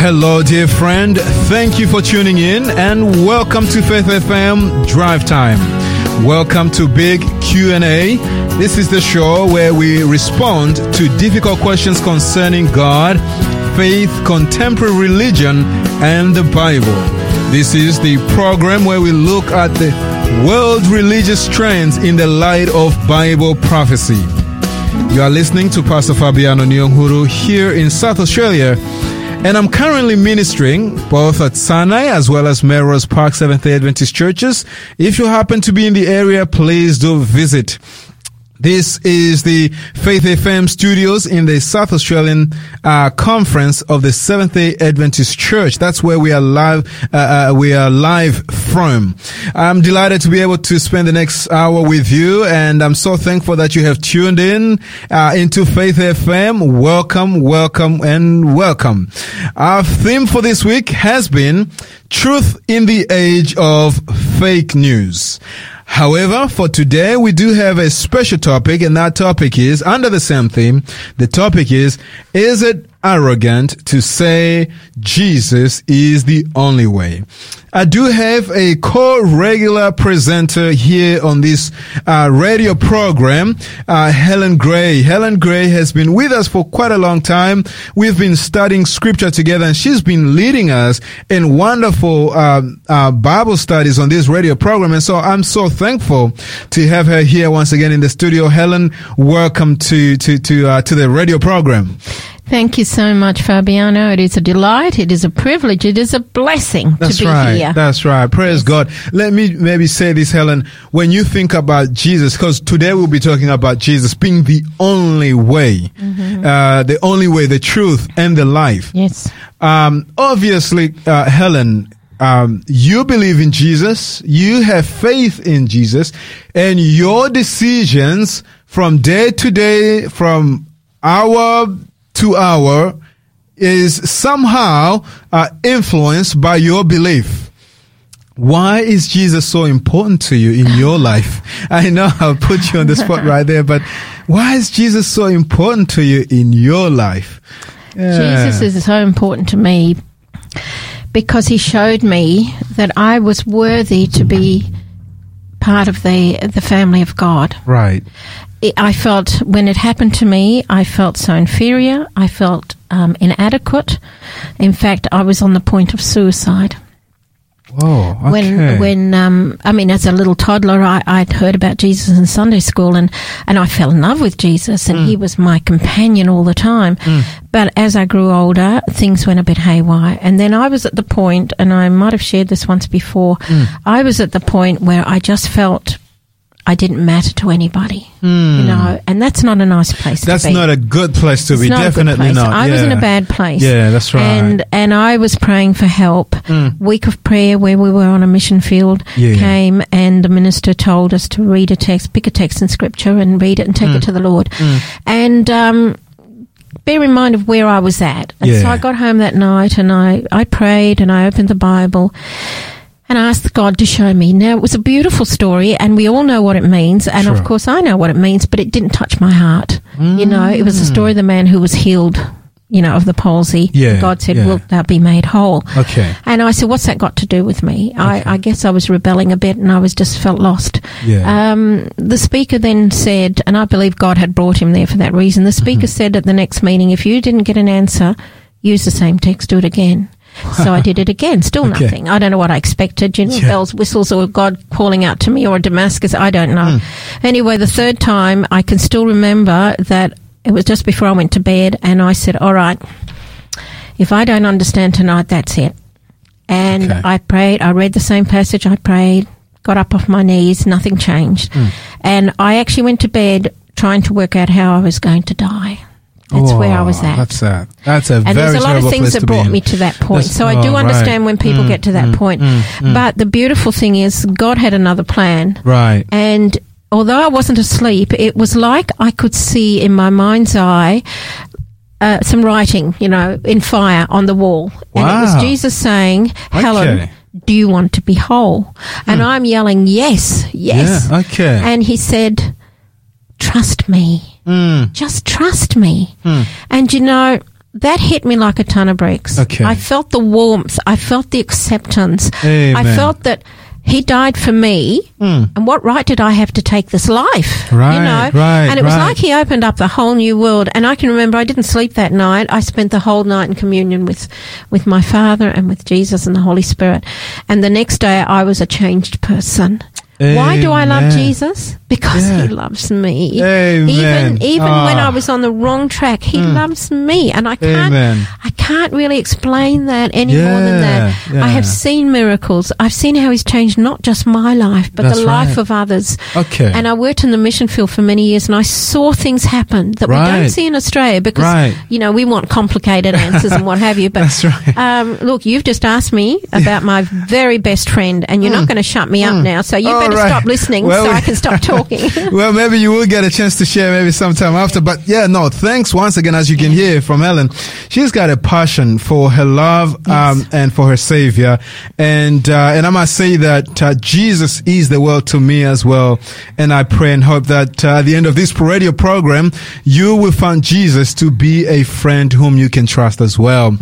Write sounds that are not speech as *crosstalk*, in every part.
Hello, dear friend. Thank you for tuning in and welcome to Faith FM Drive Time. Welcome to Big Q&A. This is the show where we respond to difficult questions concerning God, faith, contemporary religion, and the Bible. This is the program where we look at the world religious trends in the light of Bible prophecy. You are listening to Pastor Fabiano Nyonguru here in South Australia, and I'm currently ministering both at Sinai as well as Melrose Park Seventh day Adventist churches. If you happen to be in the area, please do visit. This is the Faith FM studios in the South Australian uh, conference of the Seventh Day Adventist Church. That's where we are live. Uh, uh, we are live from. I'm delighted to be able to spend the next hour with you, and I'm so thankful that you have tuned in uh, into Faith FM. Welcome, welcome, and welcome. Our theme for this week has been truth in the age of fake news. However, for today, we do have a special topic, and that topic is under the same theme. The topic is, is it arrogant to say Jesus is the only way? I do have a co-regular presenter here on this uh, radio program, uh, Helen Gray. Helen Gray has been with us for quite a long time. We've been studying scripture together, and she's been leading us in wonderful uh, uh Bible studies on this radio program. And so I'm so thankful to have her here once again in the studio. Helen, welcome to to to uh, to the radio program. Thank you so much, Fabiano. It is a delight. It is a privilege. It is a blessing That's to be right. here. That's right. Praise God. Let me maybe say this, Helen. When you think about Jesus, because today we'll be talking about Jesus being the only way, uh, the only way, the truth, and the life. Yes. Um, obviously, uh, Helen, um, you believe in Jesus, you have faith in Jesus, and your decisions from day to day, from hour to hour, is somehow uh, influenced by your belief. Why is Jesus so important to you in your life? I know I'll put you on the spot right there, but why is Jesus so important to you in your life? Yeah. Jesus is so important to me because he showed me that I was worthy to be part of the the family of God. Right. I- I felt when it happened to me, I felt so inferior. I felt um, inadequate. In fact, I was on the point of suicide. Whoa. Okay. when when um, I mean as a little toddler I, I'd heard about Jesus in Sunday school and, and I fell in love with Jesus and he Mm. was my companion all the time. But as I grew older, things went a bit haywire. And then I was at the point, and I might have shared this once before, Mm. I was at the point where I just felt I didn't matter to anybody. You know, and that's not a nice place Hmm. That's to be. That's not a good place to It's be. not Definitely not. I was in a bad place. Yeah, that's right. Hmm. And and I was praying for help. Week of prayer where we were on a mission field Yeah, yeah. came and the minister told us to read a text, pick a text in scripture and read it and take Hmm. it to the Lord. And um bear in mind of where I was at. And so I got home that night and I, I prayed and I opened the Bible and asked God to show me. Now, it was a beautiful story, and we all know what it means. And Sure. of course, I know what it means, but it didn't touch my heart. You know, it was the story of the man who was healed, you know, of the palsy. Yeah, God said, yeah. Wilt thou be made whole? Okay. And I said, What's that got to do with me? I, I guess I was rebelling a bit and I was just felt lost. Yeah. Um, the speaker then said, and I believe God had brought him there for that reason. The speaker Mm-hmm. said at the next meeting, if you didn't get an answer, use the same text, do it again. So I did it again. Still Okay. nothing. I don't know what I expected. You know, Yeah. bells, whistles, or God calling out to me, or Damascus. I don't know. Hmm. Anyway, the third time, I can still remember that it was just before I went to bed, and I said, "All right, if I don't understand tonight, that's it." And Okay. I prayed. I read the same passage. I prayed. Got up off my knees. Nothing changed. Hmm. And I actually went to bed trying to work out how I was going to die. That's where I was Oh, at. That's sad. That's a very good thing. And there's a lot of things that brought me to that point. That's- so I do oh, understand right. when people Mm, get to that mm, point. mm, mm. But the beautiful thing is, God had another plan. Right. And although I wasn't asleep, it was like I could see in my mind's eye uh, some writing, you know, in fire on the wall. wow. And it was Jesus saying, Helen, Okay. do you want to be whole? And I'm yelling, yes, yes. Hmm. Yeah. Okay. And he said, trust me. Mm. Just trust me. Hmm. And you know, that hit me like a ton of bricks. Okay. I felt the warmth. I felt the acceptance. Amen. I felt that he died for me, and what right did I have to take this life? Right, you know? right, And it was right. like he opened up the whole new world. And I can remember I didn't sleep that night. I spent the whole night in communion with, with my Father and with Jesus and the Holy Spirit. And the next day I was a changed person. Why do I love Jesus? Because Yeah. he loves me. Amen. Even even when Ah. I was on the wrong track, he loves me, and I can't Amen. I can't really explain that any more than that. Yeah, I have seen miracles. I've seen how he's changed not just my life, but That's the life right. of others. Okay. And I worked in the mission field for many years, and I saw things happen that we don't see in Australia because Right. you know we want complicated answers and what have you. But *laughs* That's right. um, look, you've just asked me about my very best friend, and you're not going to shut me up now. So you Mm. All right. stop listening Well, so we- I can stop *laughs* talking. well, maybe you will get a chance to share maybe sometime after. But yeah, no, thanks once again, as you can hear from Helen. She's got a passion for her love, um, and for her savior. And, uh, and I must say that, uh, Jesus is the world to me as well. And I pray and hope that uh, at the end of this radio program, you will find Jesus to be a friend whom you can trust as well.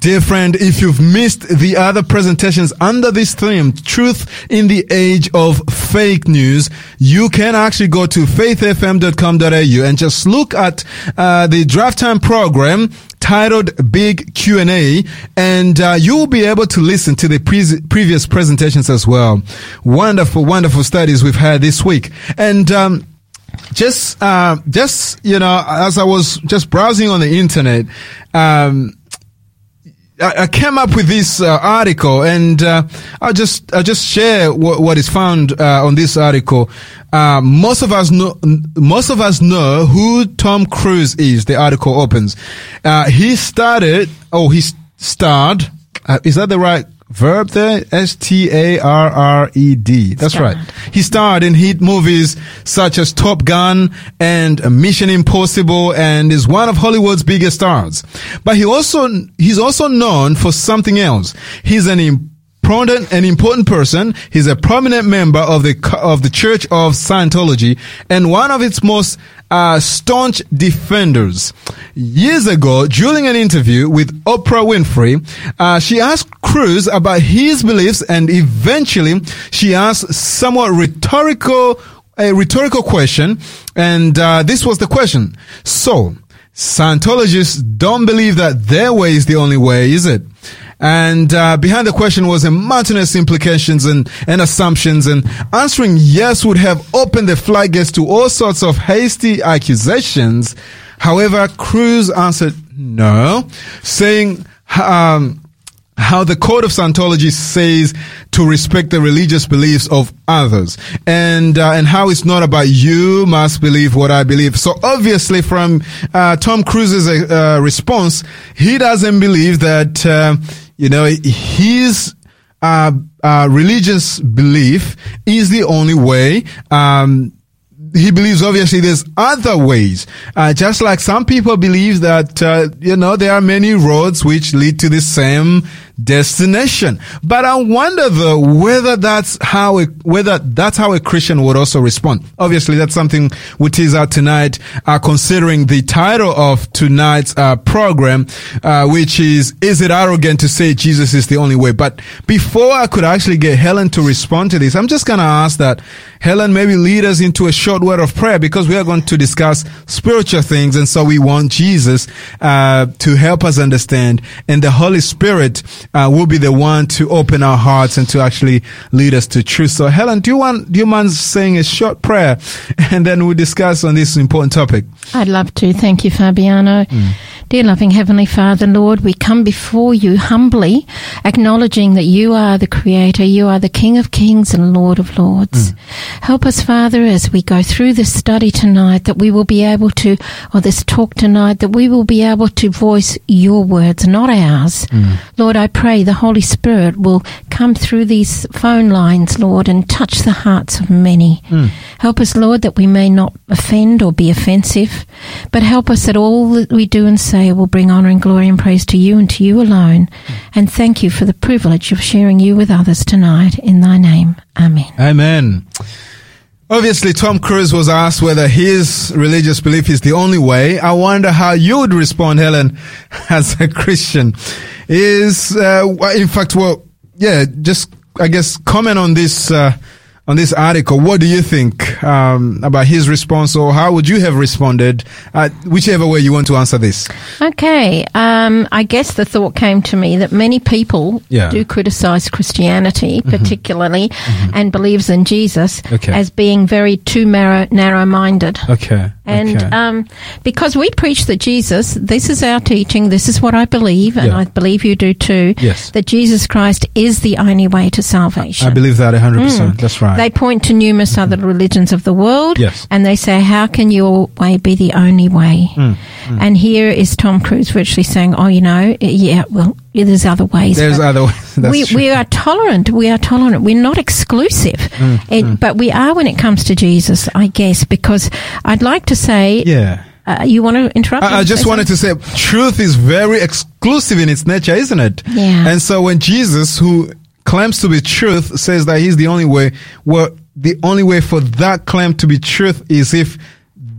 Dear friend, if you've missed the other presentations under this theme, Truth in the Age of Fake News, you can actually go to faithfm.com.au and just look at uh, the drive time program titled Big Q&A and uh, you will be able to listen to the pre- previous presentations as well. Wonderful, wonderful studies we've had this week. And um, just uh, just you know as i was just browsing on the internet um I came up with this uh, article, and uh, I'll just I'll just share what, what is found uh, on this article. Uh, most of us know most of us know who Tom Cruise is. The article opens. Uh, he started. Oh, he starred. Uh, is that the right verb there? S T A R R E D. That's Starred. right. He starred in hit movies such as Top Gun and Mission Impossible and is one of Hollywood's biggest stars. But he also, he's also known for something else. He's an important, an important person. He's a prominent member of the, of the Church of Scientology and one of its most uh, staunch defenders. Years ago, during an interview with Oprah Winfrey, uh, she asked Cruise about his beliefs and eventually she asked somewhat rhetorical, a rhetorical question. And, uh, this was the question. So, Scientologists don't believe that their way is the only way, is it? And uh, behind the question was a mountainous implications and, and assumptions, and answering yes would have opened the floodgates to all sorts of hasty accusations. However, Cruise answered no, saying um, how the Code of Scientology says to respect the religious beliefs of others, and uh, and how it's not about you must believe what I believe. So obviously, from uh, Tom Cruise's uh, response, he doesn't believe that uh, you know his uh, uh, religious belief is the only way. Um, he believes obviously there's other ways. Uh, just like some people believe that, uh, you know, there are many roads which lead to the same destination. But I wonder though whether that's how a, whether that's how a Christian would also respond. Obviously that's something we tease out tonight, uh, considering the title of tonight's, uh, program, uh, which is, is it arrogant to say Jesus is the only way? But before I could actually get Helen to respond to this, I'm just gonna ask that Helen maybe lead us into a short word of prayer because we are going to discuss spiritual things. And so we want Jesus, uh, to help us understand and the Holy Spirit, uh, will be the one to open our hearts and to actually lead us to truth. So Helen, do you want, do you mind saying a short prayer *laughs* and then we'll discuss on this important topic? I'd love to. Thank you, Fabiano. Dear loving Heavenly Father, Lord, we come before you humbly, acknowledging that you are the Creator, you are the King of Kings and Lord of Lords. Mm. Help us, Father, as we go through this study tonight, that we will be able to, or this talk tonight, that we will be able to voice your words, not ours. Mm. Lord, I pray the Holy Spirit will come through these phone lines, Lord, and touch the hearts of many. Mm. Help us, Lord, that we may not offend or be offensive, but help us that all that we do and say will bring honour and glory and praise to you and to you alone. And thank you for the privilege of sharing you with others tonight. In thy name, Amen. Amen. Obviously, Tom Cruise was asked whether his religious belief is the only way. I wonder how you would respond, Helen, *laughs* as a Christian. Is, uh, in fact, well, yeah, just, I guess, comment on this, uh, on this article. What do you think um, about his response, or how would you have responded? Uh, whichever way you want to answer this. Okay, um, I guess the thought came to me that many people Yeah. do criticise Christianity, particularly, and believes in Jesus Okay. as being very too narrow, narrow-minded. Okay. And okay. um, because we preach that Jesus, this is our teaching, this is what I believe, and Yeah. I believe you do too, Yes. that Jesus Christ is the only way to salvation. I believe that 100%. That's right. They point to numerous other religions of the world, Yes. and they say, "How can your way be the only way?" Hmm, And here is Tom Cruise virtually saying, "Oh, you know, yeah, well, there's other ways." There's other ways. *laughs* We, true. we are tolerant. We are tolerant. We're not exclusive, Hmm, It- but we are when it comes to Jesus, I guess. Because I'd like to say, yeah. uh, you want to interrupt? I, I just wanted to say, truth is very exclusive in its nature, isn't it? Yeah. And so when Jesus, who claims to be truth, says that he's the only way, well, the only way for that claim to be truth is if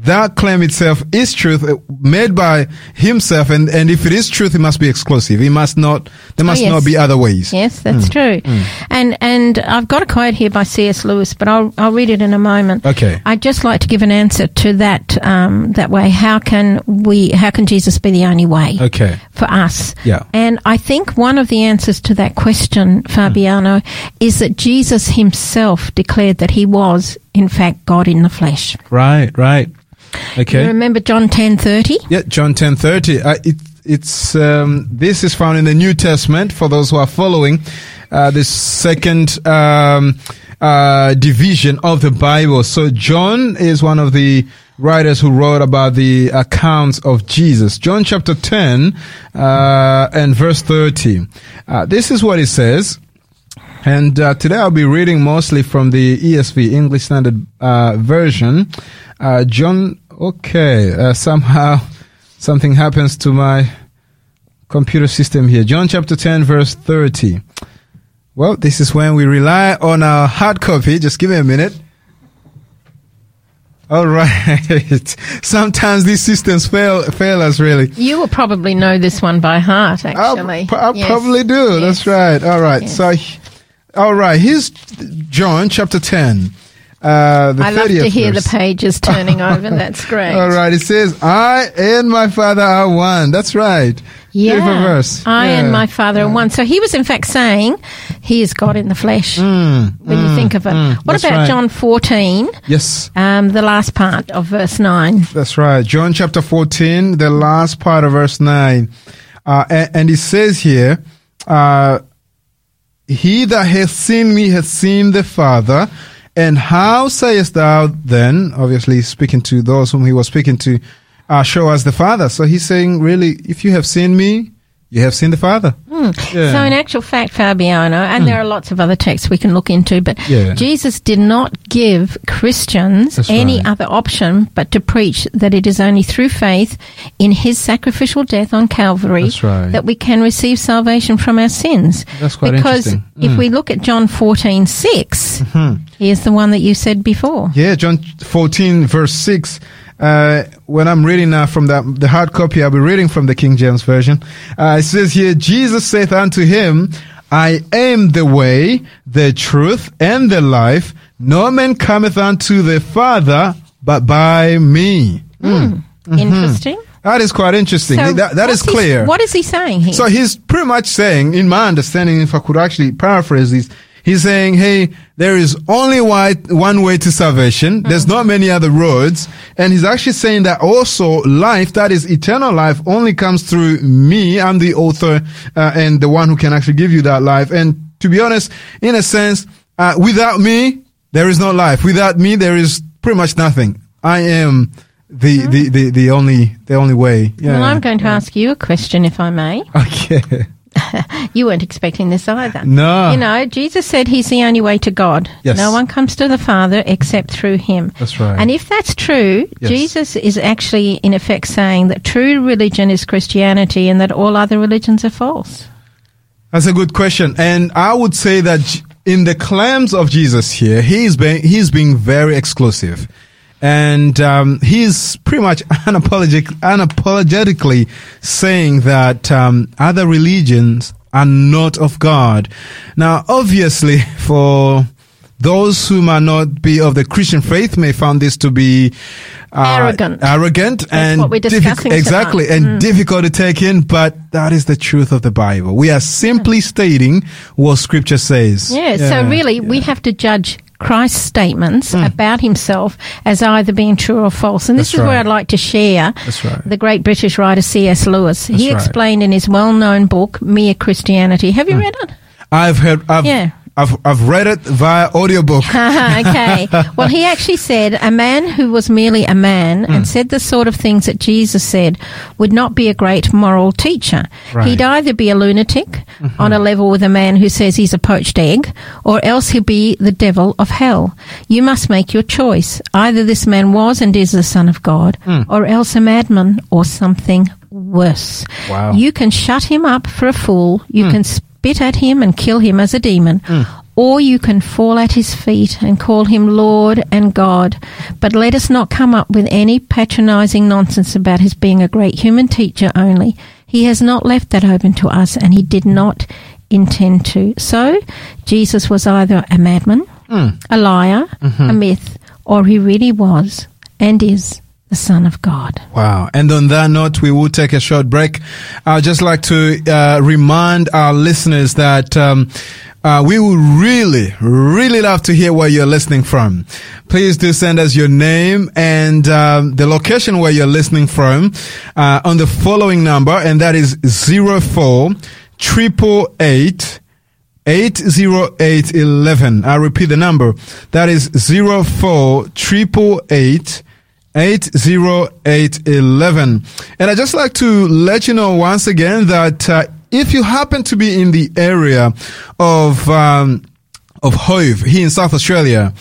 that claim itself is truth uh, made by himself and, and if it is truth it must be exclusive it must not there must Oh, yes. not be other ways Yes, that's Hmm. true. And and I've got a quote here by C.S. Lewis, but I'll I'll read it in a moment. Okay. I'd just like to give an answer to that um, that way. How can we? How can Jesus be the only way? okay For us, Yeah. and I think one of the answers to that question, Fabiano, is that Jesus himself declared that he was, in fact, God in the flesh. right right You okay remember John ten thirty? Yeah, John ten thirty. Uh, it, it's um, this is found in the New Testament for those who are following uh, the second um, uh, division of the Bible. So John is one of the writers who wrote about the accounts of Jesus. John chapter ten uh, and verse thirty. Uh, this is what it says. And uh, today I'll be reading mostly from the ESV, English Standard uh, Version. Uh, John, okay, uh, somehow something happens to my computer system here. John chapter 10, verse 30. Well, this is when we rely on our hard copy. Just give me a minute. All right. *laughs* Sometimes these systems fail fail us really. You will probably know this one by heart, actually. I Yes. probably do. That's right. All right. Yes. So, all right. Here's John chapter 10. Uh, the I love 30th to hear verse. the pages turning over. That's great. *laughs* All right. It says, I and my father are one. That's right. Yeah. Verse. I Yeah. and my father are one. So he was in fact saying he is God in the flesh Mm, when you think of it. what about right. John 14, Yes. um, the last part of verse 9? That's right. John chapter 14, the last part of verse 9. Uh, and, and it says here, uh, He that hath seen me hath seen the Father. And how sayest thou then, obviously speaking to those whom he was speaking to, uh, show us the Father. So he's saying, really, if you have seen me, you have seen the Father. Hmm. Yeah. So in actual fact, Fabiano, and hmm. there are lots of other texts we can look into, but Yeah. Jesus did not give Christians That's any right. other option but to preach that it is only through faith in his sacrificial death on Calvary right. that we can receive salvation from our sins. That's quite because interesting. if Mm. we look at John fourteen six, mm-hmm. here's the one that you said before. Yeah, John 14, verse 6. Uh, when I'm reading now from the, the hard copy, I'll be reading from the King James Version. Uh, it says here, Jesus saith unto him, I am the way, the truth, and the life. No man cometh unto the Father but by me. Interesting. That is quite interesting. So that, that is clear. what is he saying here? So he's pretty much saying, in my understanding, if I could actually paraphrase this, he's saying, hey, there is only one way to salvation. There's not many other roads. And he's actually saying that also life, that is eternal life, only comes through me. I'm the author uh, and the one who can actually give you that life. And to be honest, in a sense, uh, without me, there is no life. Without me, there is pretty much nothing. I am the, the, the, the only, the only way. Yeah. well, I'm going to ask you a question, if I may. *laughs* Okay. *laughs* You weren't expecting this either. No. You know, Jesus said he's the only way to God. Yes. No one comes to the Father except through him. That's right. And if that's true, Yes. Jesus is actually, in effect, saying that true religion is Christianity and that all other religions are false. That's a good question. And I would say that in the claims of Jesus here, he's being he's being very exclusive, and um, he's pretty much *laughs* unapologetic, unapologetically saying that um, other religions are not of God. Now, obviously, *laughs* for those who might not be of the Christian faith may find this to be uh, arrogant, arrogant, and what we're discussing exactly, tonight. and Mm. difficult to take in. But that is the truth of the Bible. We are simply stating what Scripture says. Yeah, so really, we have to judge Christ's statements hmm. about himself as either being true or false. And this That's is where. I'd like to share That's right. the great British writer C.S. Lewis. he right. explained in his well known book, Mere Christianity. Have you hmm. read it? I've heard. I've, Yeah. I've I've read it via audiobook. *laughs* okay. Well, he actually said a man who was merely a man and hmm. said the sort of things that Jesus said would not be a great moral teacher. Right. He'd either be a lunatic mm-hmm. on a level with a man who says he's a poached egg, or else he'd be the devil of hell. You must make your choice. Either this man was and is the Son of God, hmm. or else a madman or something worse. Wow. You can shut him up for a fool. You hmm. can spit at him and kill him as a demon. Hmm. Or you can fall at his feet and call him Lord and God. But let us not come up with any patronizing nonsense about his being a great human teacher only. He has not left that open to us, and he did not intend to. So, Jesus was either a madman, hmm. a liar, mm-hmm. a myth, or he really was and is the Son of God. Wow. And on that note, we will take a short break. I'd just like to uh, remind our listeners that um, uh, we would really, really love to hear where you're listening from. Please do send us your name and um, the location where you're listening from uh, on the following number, and that is zero four triple eight. 80811. I repeat the number. That is 04 80811. And I just like to let you know once again that uh, if you happen to be in the area of um, of Hove here in South Australia,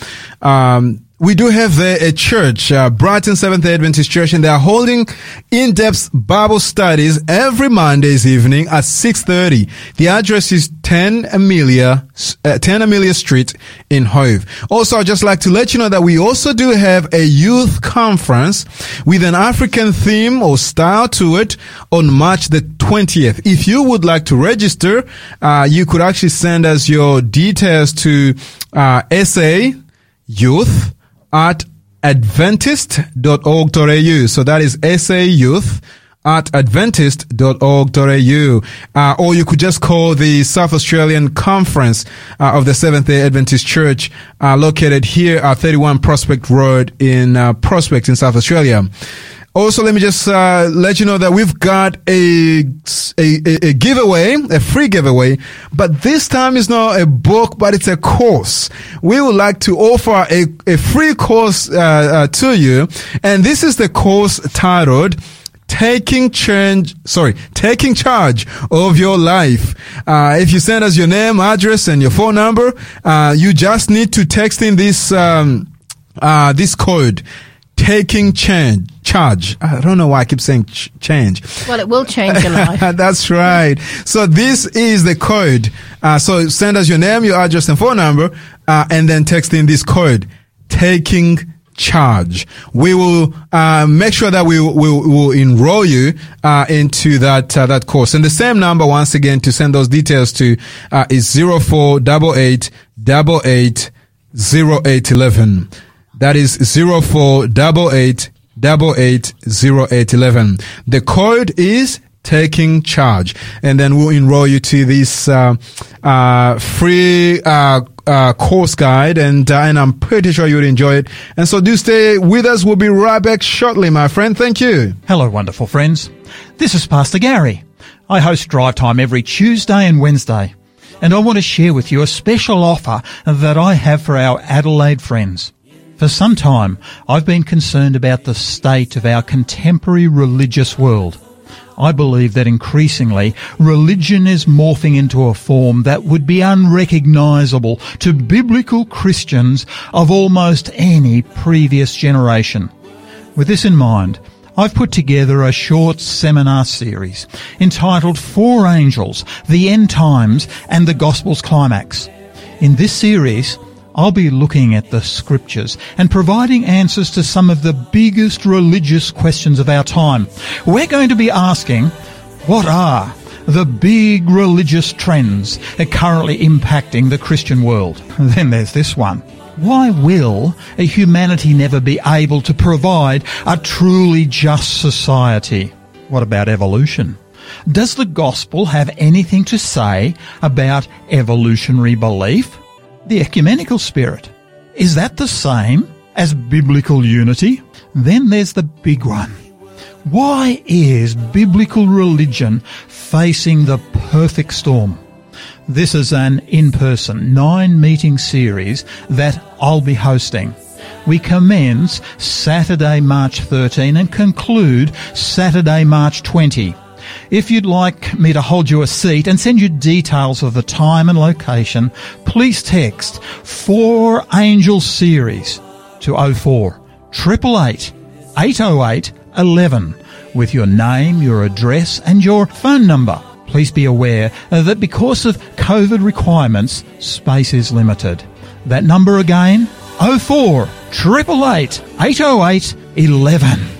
um, we do have there a church, uh, Brighton Seventh Adventist Church, and they are holding in-depth Bible studies every Mondays evening at 6.30. The address is 10 Amelia, uh, 10 Amelia Street in Hove. Also, I'd just like to let you know that we also do have a youth conference with an African theme or style to it on March the 20th. If you would like to register, uh, you could actually send us your details to uh, SA youth at adventist.org.au. So that is SA youth at adventist.org.au. Uh, or you could just call the South Australian Conference uh, of the Seventh day Adventist Church, uh, located here at 31 Prospect Road in uh, Prospect in South Australia. Also, let me just uh, let you know that we've got a, a a giveaway, a free giveaway, but this time it's not a book, but it's a course. We would like to offer a, a free course uh, uh, to you, and this is the course titled taking change sorry taking charge of your life uh, if you send us your name address and your phone number uh, you just need to text in this um, uh, this code taking change charge i don't know why i keep saying ch- change Well, it will change your *laughs* life. that's right. So this is the code. Uh, so send us your name, your address, and phone number, uh, and then text in this code. Taking charge. We will uh, make sure that we will will will enroll you uh, into that uh, that course. And the same number once again to send those details to uh, is zero four double eight double eight zero eight eleven. That is zero four double eight double eight zero eight eleven. The code is taking charge, and then we'll enroll you to this uh, uh, free uh, uh, course guide, and uh, and I'm pretty sure you'll enjoy it. And so do stay with us. We'll be right back shortly, my friend. Thank you. Hello, wonderful friends. This is Pastor Gary. I host Drive Time every Tuesday and Wednesday, and I want to share with you a special offer that I have for our Adelaide friends. For some time, I've been concerned about the state of our contemporary religious world. I believe that increasingly religion is morphing into a form that would be unrecognizable to biblical Christians of almost any previous generation. With this in mind, I've put together a short seminar series entitled Four Angels, the End Times and the Gospel's Climax. In this series, I'll be looking at the scriptures and providing answers to some of the biggest religious questions of our time. We're going to be asking, what are the big religious trends are currently impacting the Christian world? *laughs* Then there's this one. Why will a humanity never be able to provide a truly just society? What about evolution? Does the gospel have anything to say about evolutionary belief? The ecumenical spirit. Is that the same as biblical unity? Then there's the big one. Why is biblical religion facing the perfect storm? This is an in-person nine meeting series that I'll be hosting. We commence Saturday, March 13 and conclude Saturday, March 20. If you'd like me to hold you a seat and send you details of the time and location, please text 4 Angel Series to 04 888 808 11 with your name, your address and your phone number. Please be aware that because of COVID requirements, space is limited. That number again, 04 888 808 11.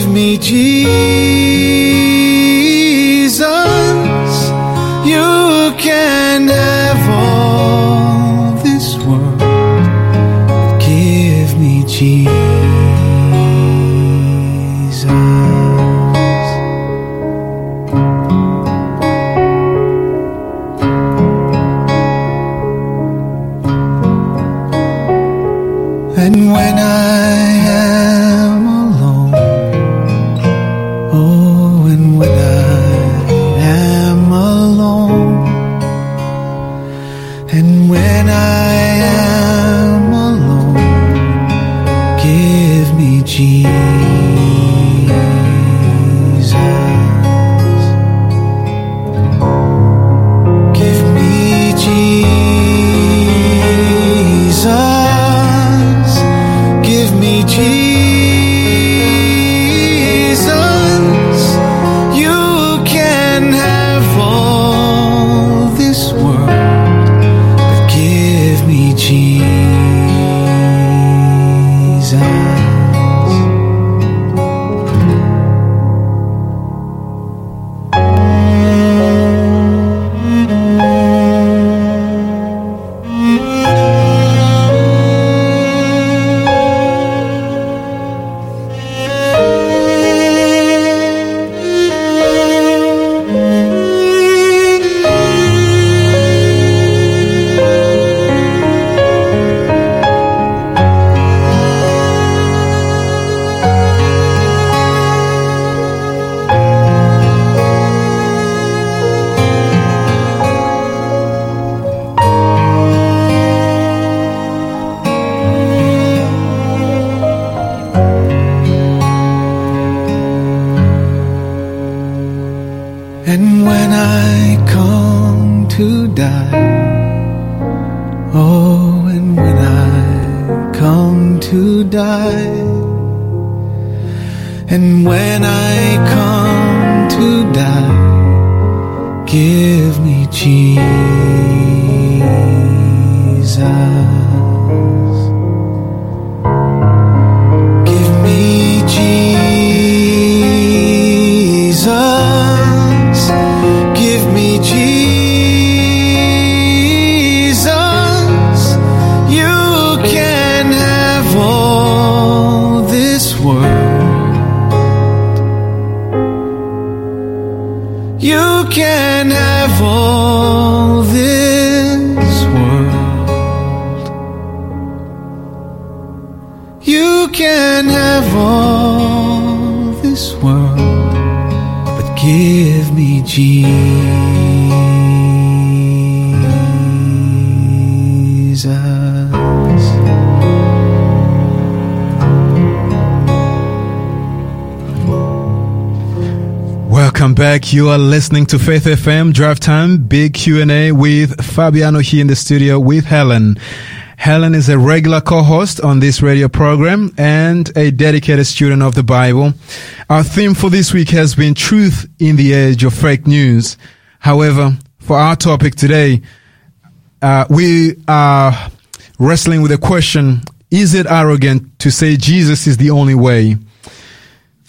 Give me Jesus. Are listening to Faith FM Drive Time Big Q&A with Fabiano here in the studio with Helen. Helen is a regular co-host on this radio program and a dedicated student of the Bible. Our theme for this week has been truth in the age of fake news. However, for our topic today, uh, we are wrestling with the question, is it arrogant to say Jesus is the only way?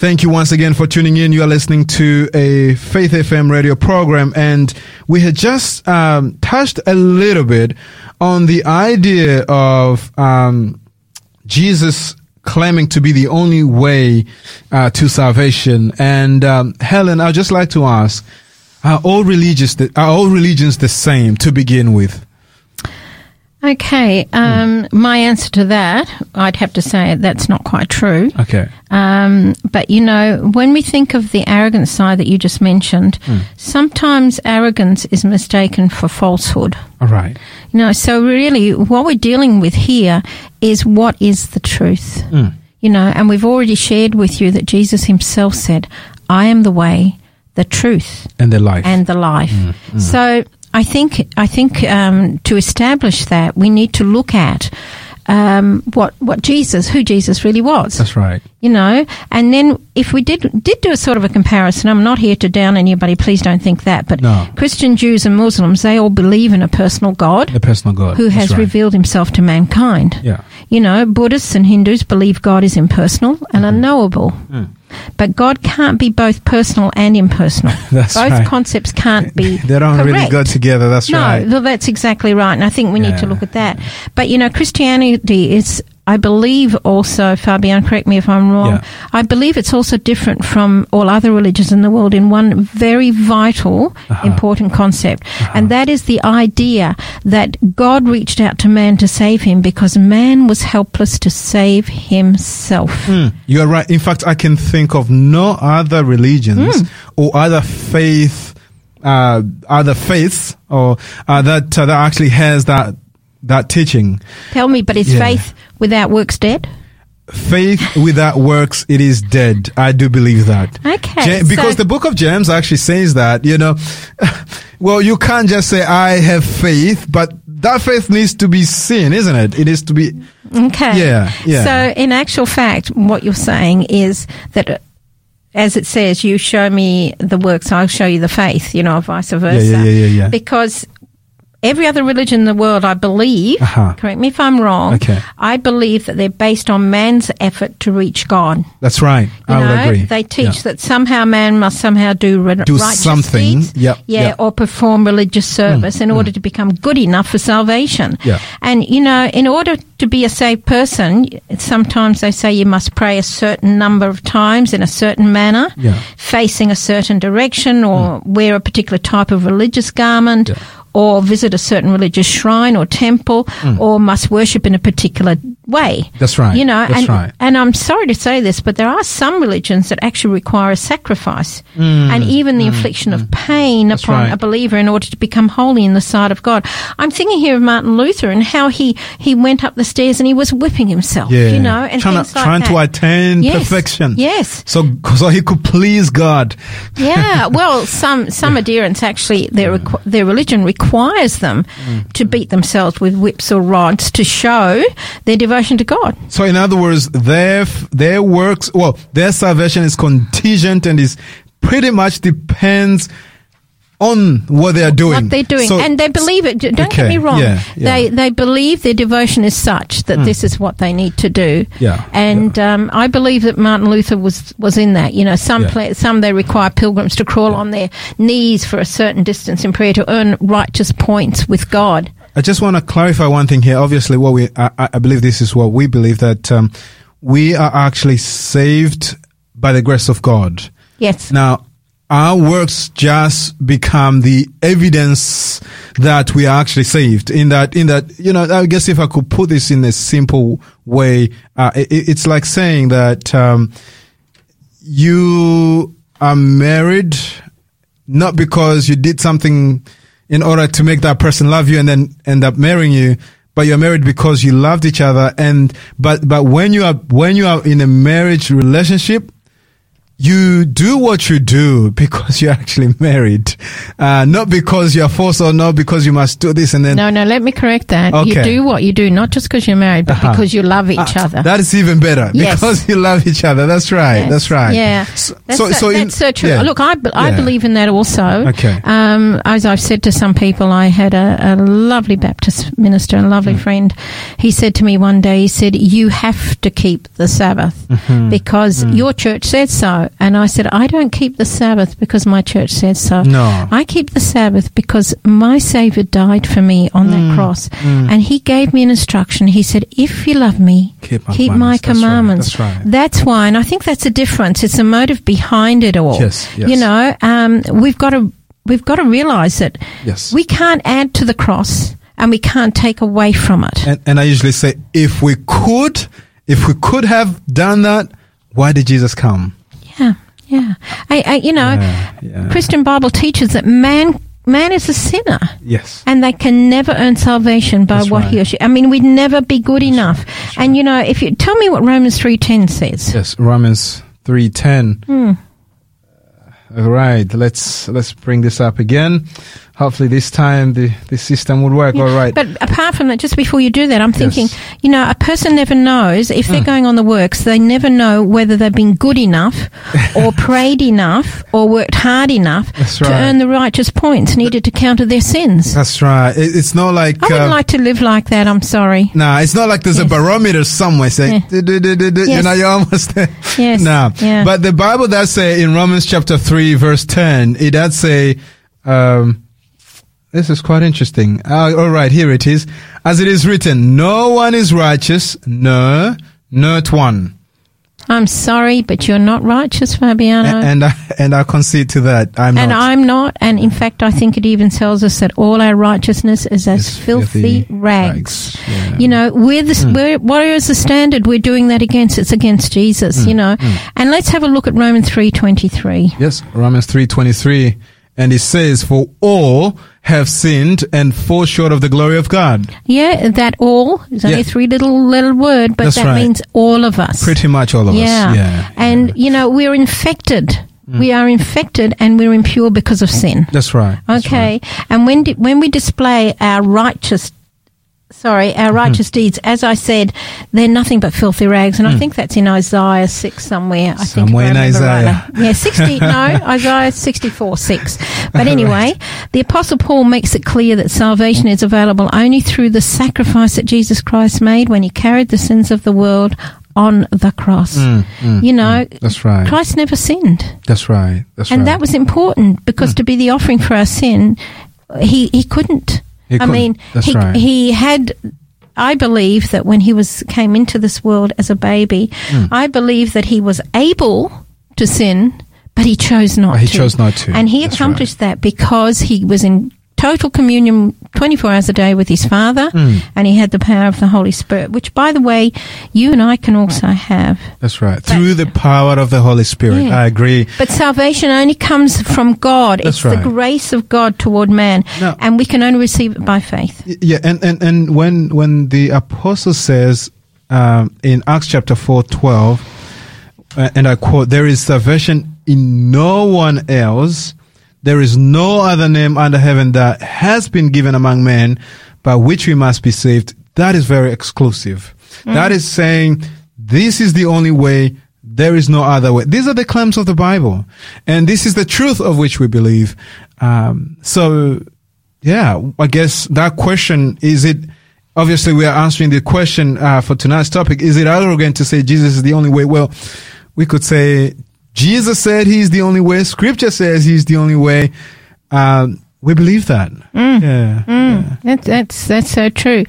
Thank you once again for tuning in. You are listening to a Faith FM radio program, and we had just um, touched a little bit on the idea of um, Jesus claiming to be the only way uh, to salvation. And um, Helen, I'd just like to ask: Are all religions the, are all religions the same to begin with? Okay, um, my answer to that, I'd have to say that's not quite true. Okay. Um, but you know, when we think of the arrogant side that you just mentioned, sometimes arrogance is mistaken for falsehood. All right. You know, so really what we're dealing with here is what is the truth. You know, and we've already shared with you that Jesus himself said, I am the way, the truth, And the life. and the life. So I think I think um, to establish that we need to look at um, what what Jesus, who Jesus really was. That's right. You know, and then if we did did do a sort of a comparison, I'm not here to down anybody. Please don't think that. But No. Christian Jews and Muslims, they all believe in a personal God The personal God. who has right. revealed himself to mankind. Yeah. You know, Buddhists and Hindus believe God is impersonal and Mm-hmm. unknowable. Mm. But God can't be both personal and impersonal. *laughs* That's both right. concepts can't be. *laughs* They don't really go together. That's no, right. well, that's exactly right. And I think we need to look at that. But, you know, Christianity is, I believe also, Fabian, correct me if I'm wrong, Yeah. I believe it's also different from all other religions in the world in one very vital, Uh-huh. important concept. And that is the idea that God reached out to man to save him because man was helpless to save himself. Mm, you are right. In fact, I can think of no other religions Hmm. or other faith, uh, other faiths, or uh, that uh, that actually has that that teaching. Tell me, but is Yeah. faith without works dead? Faith without works, it is dead. I do believe that. Okay, because so- the book of James actually says that, you know, *laughs* well, you can't just say, I have faith, but that faith needs to be seen, isn't it? It is to be, Okay. Yeah, yeah. So, in actual fact, what you're saying is that, uh, as it says, you show me the works, I'll show you the faith, you know, vice versa. yeah, yeah, yeah, yeah. Because every other religion in the world, I believe, Uh-huh. correct me if I'm wrong, Okay. I believe that they're based on man's effort to reach God. that's right. You I would know, agree. they teach Yeah. that somehow man must somehow do, re- Do righteous something. deeds, Yep, yeah, yep. or perform religious mm, service in mm. order to become good enough for salvation. Yeah. And you know, in order to be a saved person, sometimes they say you must pray a certain number of times in a certain manner, Yeah. facing a certain direction, or mm. wear a particular type of religious garment. Yeah. Or visit a certain religious shrine or temple, hmm. or must worship in a particular way. That's right. You know, That's and, right. and I'm sorry to say this, but there are some religions that actually require a sacrifice and even the infliction of pain Mm. That's upon right. a believer in order to become holy in the sight of God. I'm thinking here of Martin Luther and how he, he went up the stairs and he was whipping himself, Yeah. you know, and trying, to, like trying to attain Yes. perfection. Yes. So, so he could please God. Yeah, *laughs* well, some some adherents actually their requ- their religion requires them Mm. to beat themselves with whips or rods to show their devotion to God. So, in other words, their their works, well, their salvation is contingent and is pretty much depends on what they are doing. what they're doing, So- and they believe it. Don't Okay, get me wrong. yeah, yeah. They they believe their devotion is such that this is what they need to do. Yeah, and Um, I believe that Martin Luther was was in that. You know, some Yeah. pla- some they require pilgrims to crawl on their knees for a certain distance in prayer to earn righteous points with God. I just want to clarify one thing here. Obviously, what we I, I believe this is what we believe that um, we are actually saved by the grace of God. Yes. Now, our works just become the evidence that we are actually saved. In that, in that, you know, I guess if I could put this in a simple way, uh, it, it's like saying that um, you are married not because you did something in order to make that person love you and then end up marrying you but you're married because you loved each other and but but when you are when you are in a marriage relationship you do what you do because you're actually married, uh, not because you're forced or not because you must do this and then. No, no, let me correct that. Okay. You do what you do, not just because you're married, but Uh-huh. because you love each Ah, other. That is even better Yes. because you love each other. That's right. Yes. That's right. Yeah. So, That's, so, so, so in- that's so true. yeah. Look, I, I Yeah. believe in that also. Okay. Um, as I've said to some people, I had a, a lovely Baptist minister, a Mm. lovely friend. He said to me one day, he said, you have to keep the Sabbath Mm-hmm. because Mm. your church said so. And I said, I don't keep the Sabbath because my church says so. No. I keep the Sabbath because my Savior died for me on Mm. that cross. And he gave me an instruction. He said, if you love me, Keep my keep commandments. That's right. That's right. That's why, and I think that's a difference. It's the motive behind it all. Yes, yes. You know, um, we've got to we've got to realize that Yes. we can't add to the cross and we can't take away from it. And, and I usually say, if we could, if we could have done that, why did Jesus come? Yeah, yeah. I, I, you know, Yeah, yeah. Christian Bible teaches that man man is a sinner. Yes. And they can never earn salvation by That's what right. he or she. I mean, we'd never be good enough. And you know, if you tell me what Romans three ten says. Yes. Romans three ten. Hmm. All right. Let's let's bring this up again. Hopefully this time the, the system would work. All right. But apart from that, just before you do that, I'm thinking, Yes. you know, a person never knows if they're going on the works, they never know whether they've been good enough *laughs* or prayed enough or worked hard enough That's to earn the righteous points needed to counter their sins. That's right. It, it's not like. I wouldn't uh, like to live like that, I'm sorry. Nah, it's not like there's a barometer somewhere saying, Yeah. You know, you're almost there. Yes. Yeah. But the Bible does say in Romans chapter 3 verse 10, it does say, um, this is quite interesting. Uh, all right, here it is. As it is written, no one is righteous, no, not one. I'm sorry, but you're not righteous, Fabiano. A- And I, and I concede to that. I'm and not. I'm not. And in fact, I think it even tells us that all our righteousness is as It's filthy, filthy rags. rags, yeah. You know, we're the, Hmm. we're, what is the standard we're doing that against? It's against Jesus, Hmm. you know. And let's have a look at Romans 3.23. Yes, Romans 3:23 and it says for all have sinned and fall short of the glory of God. Yeah, that all is only Yeah. three little little word, but That's that right. means all of us. Pretty much all of yeah. us. Yeah. And, you know, we're infected. Mm. We are infected and we're impure because of sin. That's right. That's Okay, right. and when di- when we display our righteous, sorry, our righteous deeds, as I said, they're nothing but filthy rags, and I think that's in Isaiah six somewhere. I think Somewhere I in Isaiah. rightly. yeah, sixty. *laughs* no, Isaiah sixty-four six. But anyway, the Apostle Paul makes it clear that salvation is available only through the sacrifice that Jesus Christ made when He carried the sins of the world on the cross. Mm, mm, you know, mm. That's right. Christ never sinned. That's right. That's And right. that was important because to be the offering for our sin, he, he couldn't. He I mean, he, right. he had. I believe that when he was came into this world as a baby, Hmm. I believe that he was able to sin, but he chose not. But he to. chose not to. and he That's accomplished that because he was in total communion 24 hours a day with his father Hmm. and he had the power of the holy spirit which by the way you and i can also have That's right. Through the power of the Holy Spirit. Yeah. I agree. But salvation only comes from God. That's it's right. the grace of God toward man. No. And we can only receive it by faith. Yeah, and, and, and when when the apostle says um, in Acts chapter four twelve, uh, and I quote, "There is salvation in no one else. There is no other name under heaven that has been given among men, by which we must be saved." That is very exclusive. That is saying this is the only way. There is no other way. These are the claims of the Bible, and this is the truth of which we believe. Um, so yeah, I guess that question is it. Obviously, we are answering the question uh, for tonight's topic. Is it arrogant to say Jesus is the only way? Well, we could say Jesus said he's the only way. Scripture says he's the only way. Um, We believe that. Mm. Yeah. yeah. That, that's that's so true.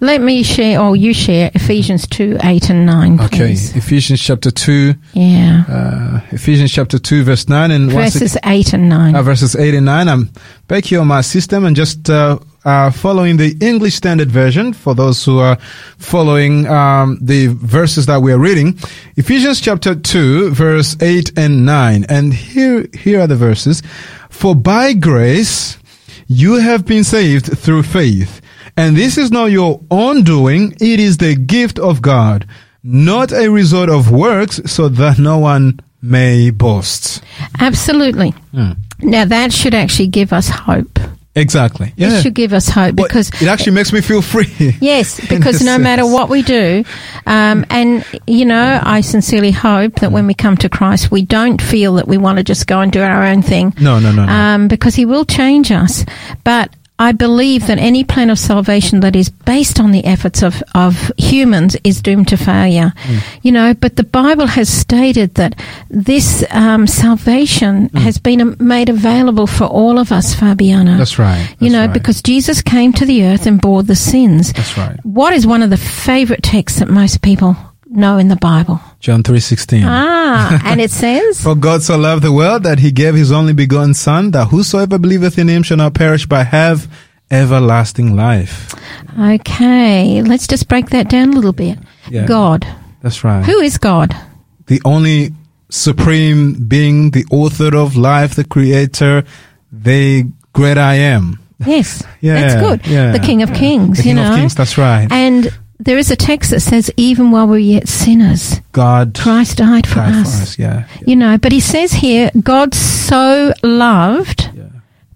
Let me share, or you share, Ephesians two eight and nine. Okay. please. Ephesians chapter 2, Yeah. uh, Ephesians chapter 2, verse 9. And once Verses eight and nine. uh, verses 8 and 9. I'm back here on my system and just uh, uh, following the English Standard Version for those who are following um, the verses that we are reading. Ephesians chapter 2, verse 8 and 9. And here, here are the verses. For by grace you have been saved through faith. And this is not your own doing, it is the gift of God, not a result of works, so that no one may boast. Absolutely. Hmm. Now that should actually give us hope. Exactly. It Yeah. should give us hope Well, because it actually makes me feel free. *laughs* Yes, *laughs* because no matter what we do, um, and you know, I sincerely hope that when we come to Christ, we don't feel that we want to just go and do our own thing. No, no, no, no. Um, because He will change us. But I believe that any plan of salvation that is based on the efforts of, of humans is doomed to failure. Mm. You know, but the Bible has stated that this um, salvation Mm. has been um, made available for all of us, Fabiano. That's right. you know, right. because Jesus came to the earth and bore the sins. That's right. What is one of the favorite texts that most people know in the Bible? John 3:16. Ah, *laughs* and it says, For God so loved the world that he gave his only begotten son that whosoever believeth in him shall not perish but have everlasting life. okay, let's just break that down a little bit. Yeah. God. That's right. Who is God? the only supreme being, the author of life, the creator, the great I am. Yes, *laughs* Yeah, that's good. yeah. The King of Kings, The King you know. of Kings, that's right. And there is a text that says, even while we're yet sinners, God Christ died for, died us. for us. Yeah. You know, but he says here, God so loved Yeah.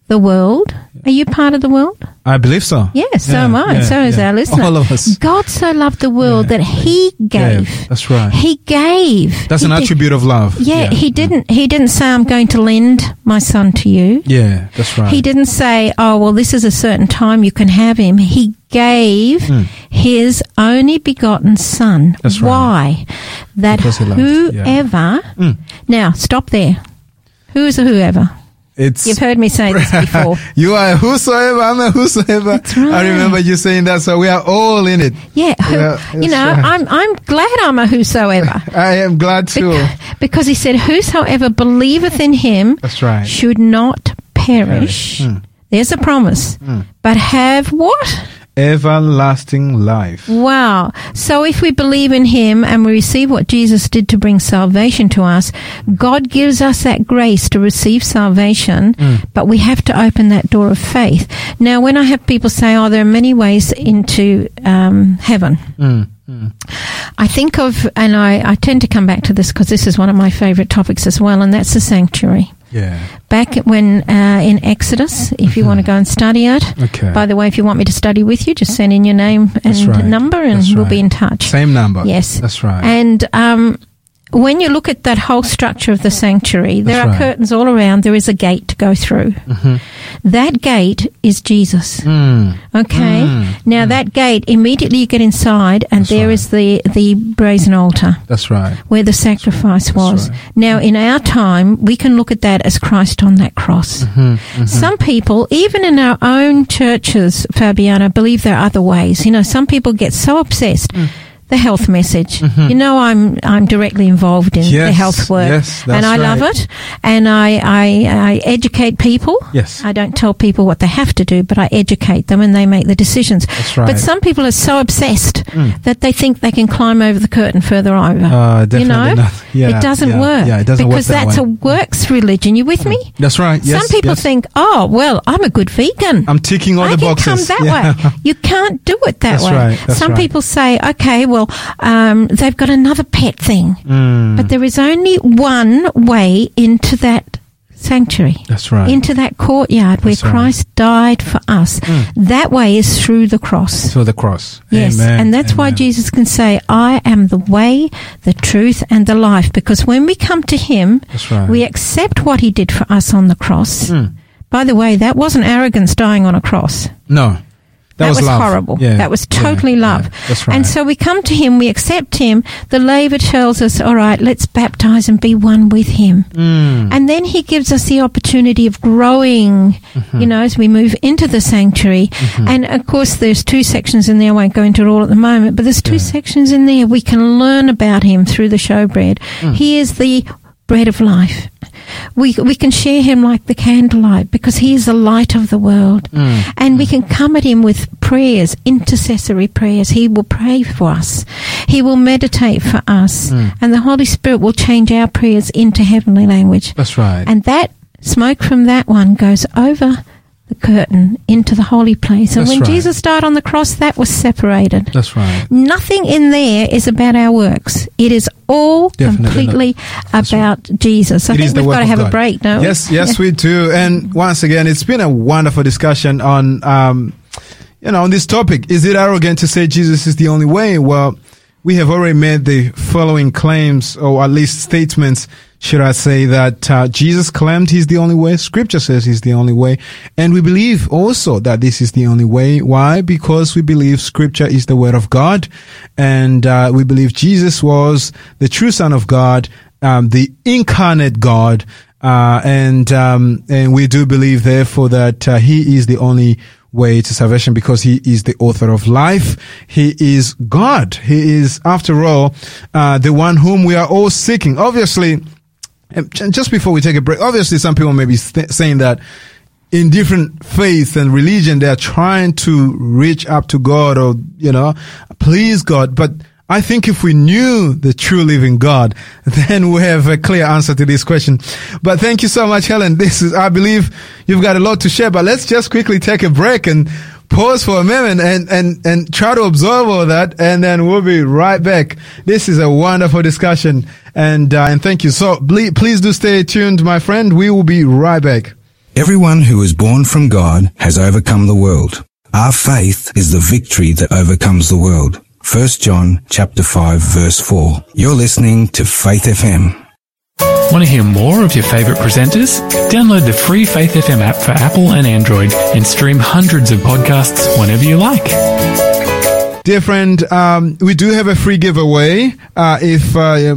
the world. Are you part of the world? I believe so. Yes, so Yeah, am I. yeah, so is yeah. our listener. All of us. God so loved the world Yeah. that he gave. Gave. That's right. He gave. That's He an did- attribute of love. Yeah, he didn't. He didn't say, "I'm going to lend my son to you." Yeah, that's right. He didn't say, "Oh, well, this is a certain time you can have him." He gave Mm. his only begotten son. That's right. Why? That Because he yeah. whoever. Mm. Now, stop there. Who is a whoever? It's You've heard me say this *laughs* before. you are a whosoever, I'm a whosoever. That's right. I remember you saying that, so we are all in it. Yeah, who, Yeah, you know, right. I'm I'm glad I'm a whosoever. *laughs* I am glad too. because he said, Whosoever believeth in him That's right. should not perish. Hmm. There's a promise. But have what? Everlasting life. Wow. So if we believe in him and we receive what Jesus did to bring salvation to us, God gives us that grace to receive salvation, but we have to open that door of faith. Now, when I have people say, oh, there are many ways into um, heaven. Mm, mm. I think of, and I, I tend to come back to this because this is one of my favorite topics as well, and that's the sanctuary. Yeah. Back when uh, in Exodus, if you want to go and study it. Okay. By the way, if you want me to study with you, just send in your name and right. number, and That's we'll be in touch. Same number. Yes. That's right. And um, when you look at that whole structure of the sanctuary, there That's are right. curtains all around. There is a gate to go through. That gate is Jesus. Mm. Okay. Mm. Now that gate, immediately you get inside, and That's there right. is the the brazen altar That's right. where the sacrifice was. right. Now, in our time, we can look at that as Christ on that cross. Mm-hmm. Some people, even in our own churches, Fabiano, believe there are other ways. You know, some people get so obsessed. Mm. The health message. You know, I'm I'm directly involved in the Mm-hmm. Health work, yes, and I love it. And I, I I educate people. Yes. I don't tell people what they have to do, but I educate them, and they make the decisions. That's right. But some people are so obsessed Mm. that they think they can climb over the curtain further over Uh, definitely you know, not. Yeah, it doesn't yeah, work. Yeah, it doesn't because work that that's way. Mm. a works religion. You with me? That's right. Yes. Some people yes. think, oh, well, I'm a good vegan. I'm ticking all I the can boxes. come that yeah. way. *laughs* You can't do it that That's way. right, Some right. people say, okay, well, um, they've got another pet thing, Mm. but there is only one way into that sanctuary. That's right. Into that courtyard where right. Christ died for us. Mm. That way is through the cross. to the cross. Yes, Amen. and that's why Jesus can say, I am the way, the truth, and the life. Because when we come to Him, right. we accept what He did for us on the cross. Mm. By the way, that wasn't arrogance dying on a cross. No. That was love. horrible. Yeah. That was Yeah. totally love. Yeah. Right. And so we come to him, we accept him. The laver tells us, all right, let's baptize and be one with him. Mm. And then he gives us the opportunity of growing, Mm-hmm. you know, as we move into the sanctuary. And of course, there's two sections in there. I won't go into it all at the moment, but there's two sections in there. We can learn about him through the showbread. Mm. He is the bread of life. We, we can share him like the candlelight because he is the light of the world. Mm. And we can come at him with prayers, intercessory prayers. He will pray for us. He will meditate for us. Mm. And the Holy Spirit will change our prayers into heavenly language. That's right. And that smoke from that one goes over the curtain into the holy place. And That's when right. Jesus died on the cross, that was separated. That's right. Nothing in there is about our works. It is all Definitely completely about Jesus. I It think we've got to have God. a break, no? Yes, yes, we do. And once again, it's been a wonderful discussion on, um, you know, on this topic. Is it arrogant to say Jesus is the only way? Well, we have already made the following claims, or at least statements, should I say, that uh, Jesus claimed he's the only way. Scripture says he's the only way. And we believe also that this is the only way. Why? Because we believe Scripture is the Word of God. And uh, we believe Jesus was the true Son of God, um, the incarnate God. Uh, and, um, and we do believe therefore that, uh, he is the only way to salvation because he is the author of life. He is God. He is, after all, uh, the one whom we are all seeking. Obviously, and just before we take a break, obviously some people may be saying that in different faiths and religion, they are trying to reach up to God or, you know, please God. But I think if we knew the true living God, *laughs* then we have a clear answer to this question. But thank you so much, Helen. This is, I believe you've got a lot to share, but let's just quickly take a break and pause for a moment and, and, and try to absorb all that. And then we'll be right back. This is a wonderful discussion. And, uh, and thank you. So ble- please do stay tuned, my friend. We will be right back. Everyone who is born from God has overcome the world. Our faith is the victory that overcomes the world. 1 John chapter 5 verse 4. You're listening to Faith FM. Want to hear more of your favorite presenters? Download the free Faith FM app for Apple and Android and stream hundreds of podcasts whenever you like. Dear friend, um, we do have a free giveaway. Uh, if uh,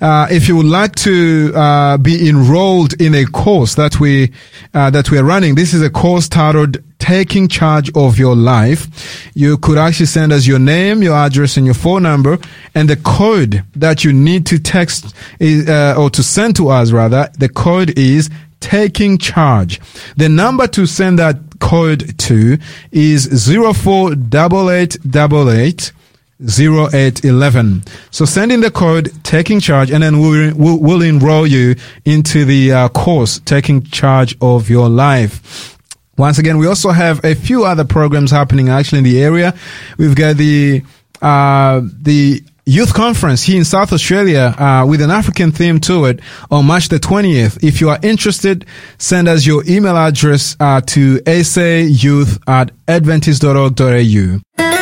uh, if you would like to uh, be enrolled in a course that we uh, that we are running, this is a course titled "Taking Charge of Your Life." You could actually send us your name, your address, and your phone number, and the code that you need to text is, uh, or to send to us. Rather, the code is taking charge. The number to send that code to is zero four double eight double eight. 0811. So send in the code taking charge and then we'll, we'll, we'll enroll you into the uh, course taking charge of your life. Once again, we also have a few other programs happening actually in the area. We've got the, uh, the youth conference here in South Australia, uh, with an African theme to it on March the 20th. If you are interested, send us your email address, uh, to asayouth at adventist.org.au.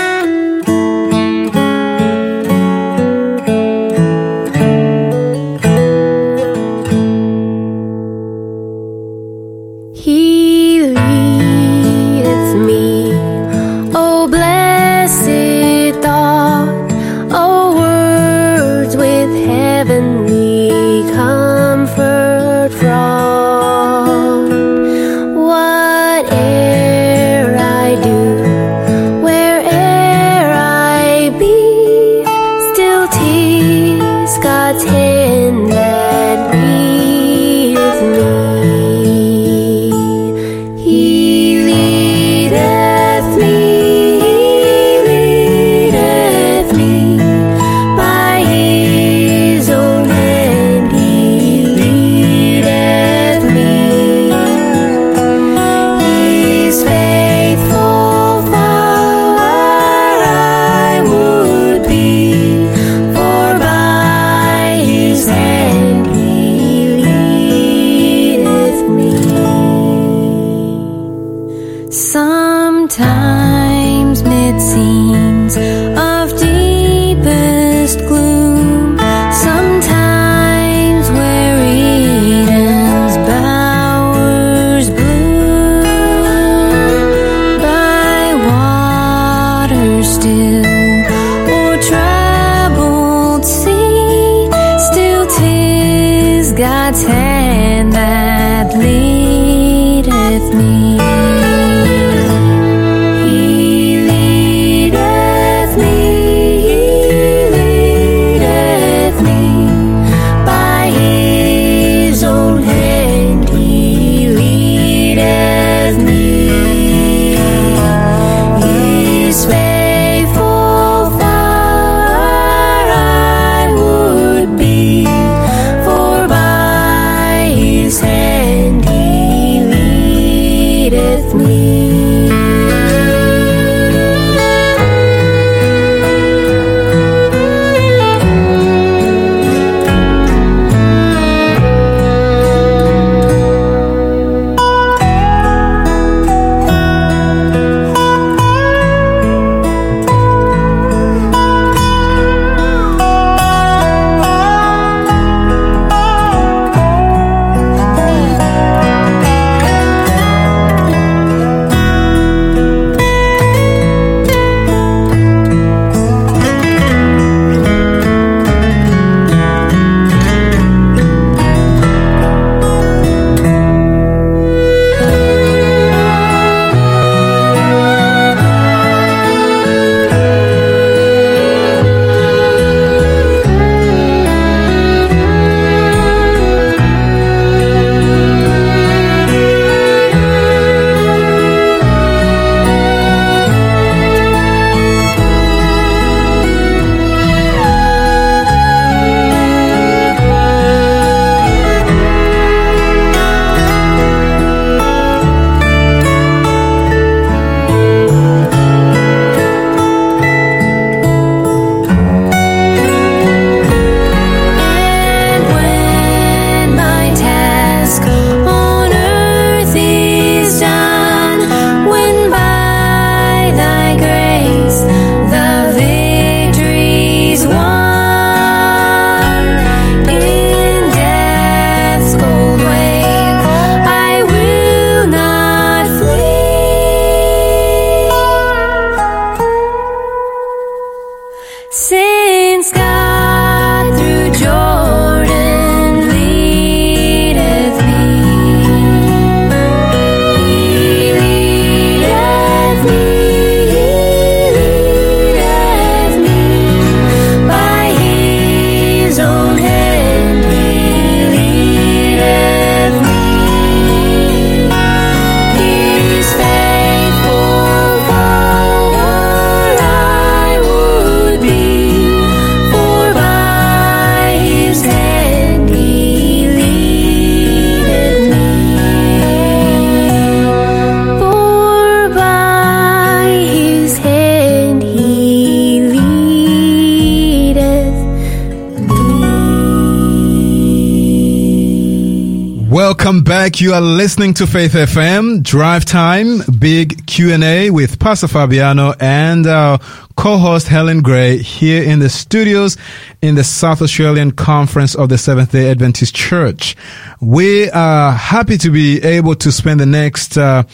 back. You are listening to Faith FM Drive Time, big Q&A with Pastor Fabiano and our co-host Helen Gray here in the studios in the South Australian Conference of the Seventh-day Adventist Church. We are happy to be able to spend the next uh,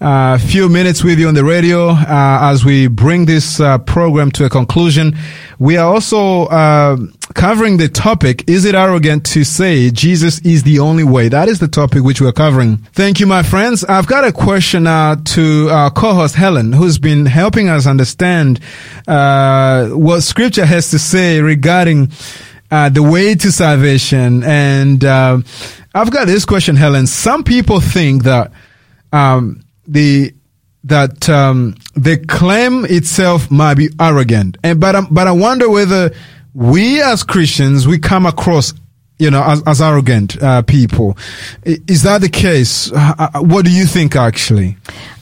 uh, few minutes with you on the radio uh, as we bring this uh, program to a conclusion. We are also uh, covering the topic, is it arrogant to say Jesus is the only way? That is the topic which we're covering. Thank you, my friends. I've got a question to our co-host Helen, who's been helping us understand uh, what Scripture has to say regarding uh, the way to salvation. And uh, I've got this question, Helen. Some people think that um, the that um, the claim itself might be arrogant, and but um, but I wonder whether we as Christians we come across you know as, as arrogant uh, people. Is that the case? Uh, uh, what do you think actually?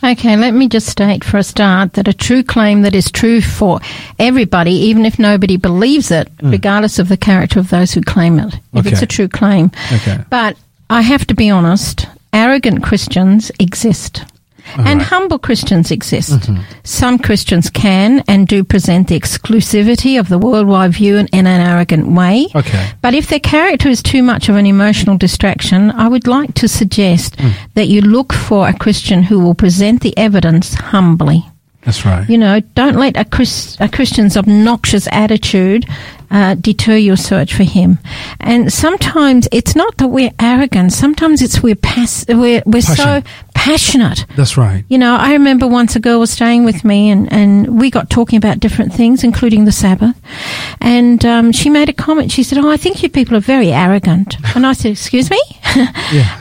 Okay, let me just state for a start that a true claim that is true for everybody, even if nobody believes it, regardless of the character of those who claim it, if it's a true claim. Okay. But I have to be honest, arrogant Christians exist. and humble Christians exist. Mm-hmm. Some Christians can and do present the exclusivity of the worldwide view in, in an arrogant way. Okay. But if their character is too much of an emotional distraction, I would like to suggest mm. that you look for a Christian who will present the evidence humbly. That's right. You know, don't let a, Chris, a Christian's obnoxious attitude uh, deter your search for Him. And sometimes it's not that we're arrogant. Sometimes it's we're pass- we're, we're so passionate. That's right. You know, I remember once a girl was staying with me and, and we got talking about different things, including the Sabbath. And um, she made a comment. She said, Oh, I think you people are very arrogant. And I said, Excuse me? *laughs*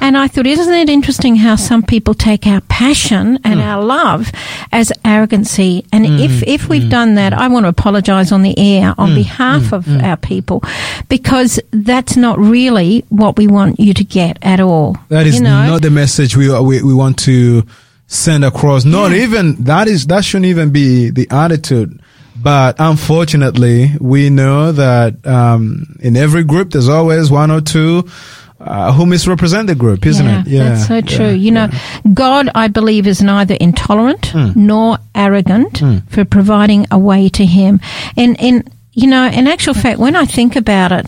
And I thought, Isn't it interesting how some people take our passion and hmm. our love as arrogancy? And hmm. if, if we've hmm. done that, I want to apologize on the air on behalf of our people because that's not really what we want you to get at all. That is you know? not the message we, we we want to send across. Not even that is that shouldn't even be the attitude. But unfortunately, we know that um, in every group there's always one or two uh, who misrepresent the group, isn't yeah, it? Yeah, that's so true. yeah, you know, God, I believe, is neither intolerant nor arrogant for providing a way to Him. And in you know, in actual fact, when I think about it,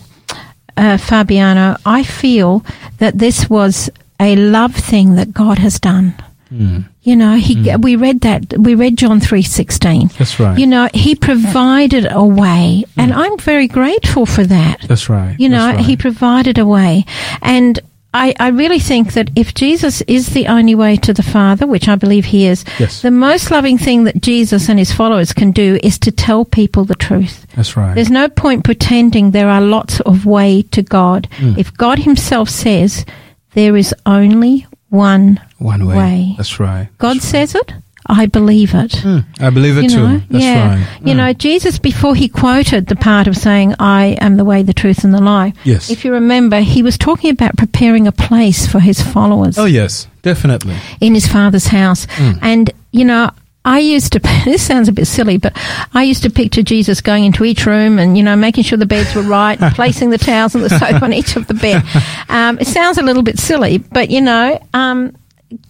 uh, Fabiano, I feel that this was a love thing that God has done. Mm. You know, he mm. we read that we read John three sixteen. That's right. You know, he provided a way, and mm. I'm very grateful for that. That's right. You know, right. he provided a way. And I, I really think that if Jesus is the only way to the Father, which I believe he is, Yes. the most loving thing that Jesus and his followers can do is to tell people the truth. That's right. There's no point pretending there are lots of way to God. Hmm. If God himself says there is only one One way. way. That's right. God says it, I believe it. Hmm, I believe it You too. know, That's yeah. right. You Hmm. know, Jesus, before he quoted the part of saying, I am the way, the truth, and the life, Yes. if you remember, he was talking about preparing a place for his followers Oh yes, definitely. in his father's house. Hmm. And, you know, I used to, *laughs* this sounds a bit silly, but I used to picture Jesus going into each room and, you know, making sure the beds were right, and *laughs* placing the towels and the soap on each of the bed. *laughs* Um, it sounds a little bit silly, but, you know, um,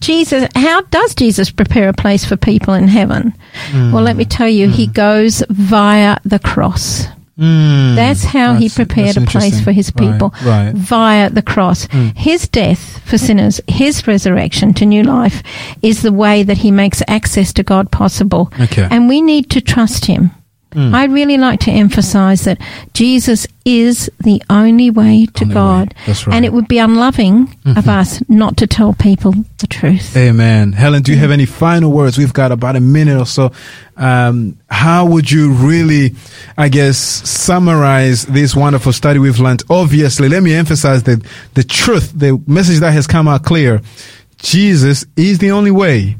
Jesus, how does Jesus prepare a place for people in heaven? Well, let me tell you, he goes via the cross. Hmm. That's how he prepared a place for his people right. via the cross. His death for sinners, his resurrection to new life is the way that he makes access to God possible. Okay. And we need to trust him. Mm. I really like to emphasize that Jesus is the only way to Only way. God. That's right. And it would be unloving of mm-hmm. us not to tell people the truth. Amen. Helen, do you mm. have any final words? We've got about a minute or so. Um, how would you really, I guess, summarize this wonderful study we've learned? Obviously, let me emphasize that the truth, the message that has come out clear. Jesus is the only way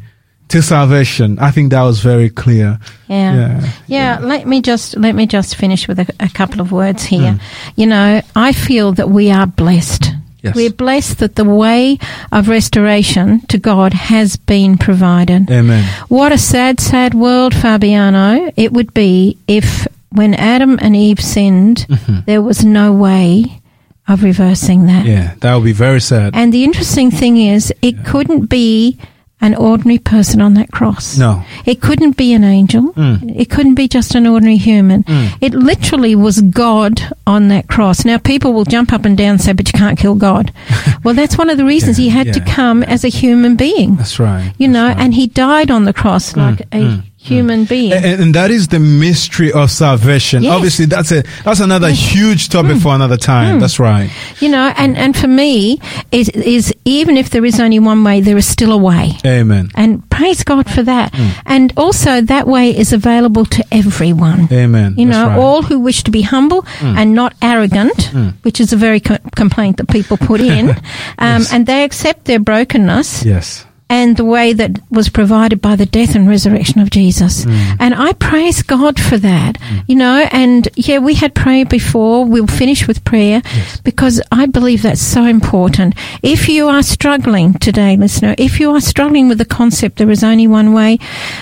to salvation. I think that was very clear. Yeah. Yeah. yeah. let me just let me just finish with a, a couple of words Hmm. here. You know, I feel that we are blessed. Yes. We're blessed that the way of restoration to God has been provided. Amen. What a sad, sad world, Fabiano, it would be if when Adam and Eve sinned, there was no way of reversing that. Mm-hmm. Yeah, that would be very sad. And the interesting thing is, it couldn't be an ordinary person on that cross. No. It couldn't be an angel. Mm. It couldn't be just an ordinary human. Mm. It literally was God on that cross. Now, people will jump up and down and say, but you can't kill God. *laughs* well, that's one of the reasons Yeah, he had to yeah, come as a human being. That's right. You That's know, right. and he died on the cross mm, like a human mm. being. And, and that is the mystery of salvation. Yes. Obviously, that's a that's another huge topic mm. for another time. Mm. That's right. you know, and, and for me, is is even if there is only one way, there is still a way. Amen. And praise God for that. Hmm. And also, that way is available to everyone. Amen. You know, right. All who wish to be humble and not arrogant, which is a very co- complaint that people put in, *laughs* um, and they accept their brokenness Yes. And the way that was provided by the death and resurrection of Jesus. Hmm. And I praise God for that. You know, and yeah, we had prayer before. We'll finish with prayer because I believe that's so important. If you are struggling today, listener, if you are struggling with the concept there is only one way,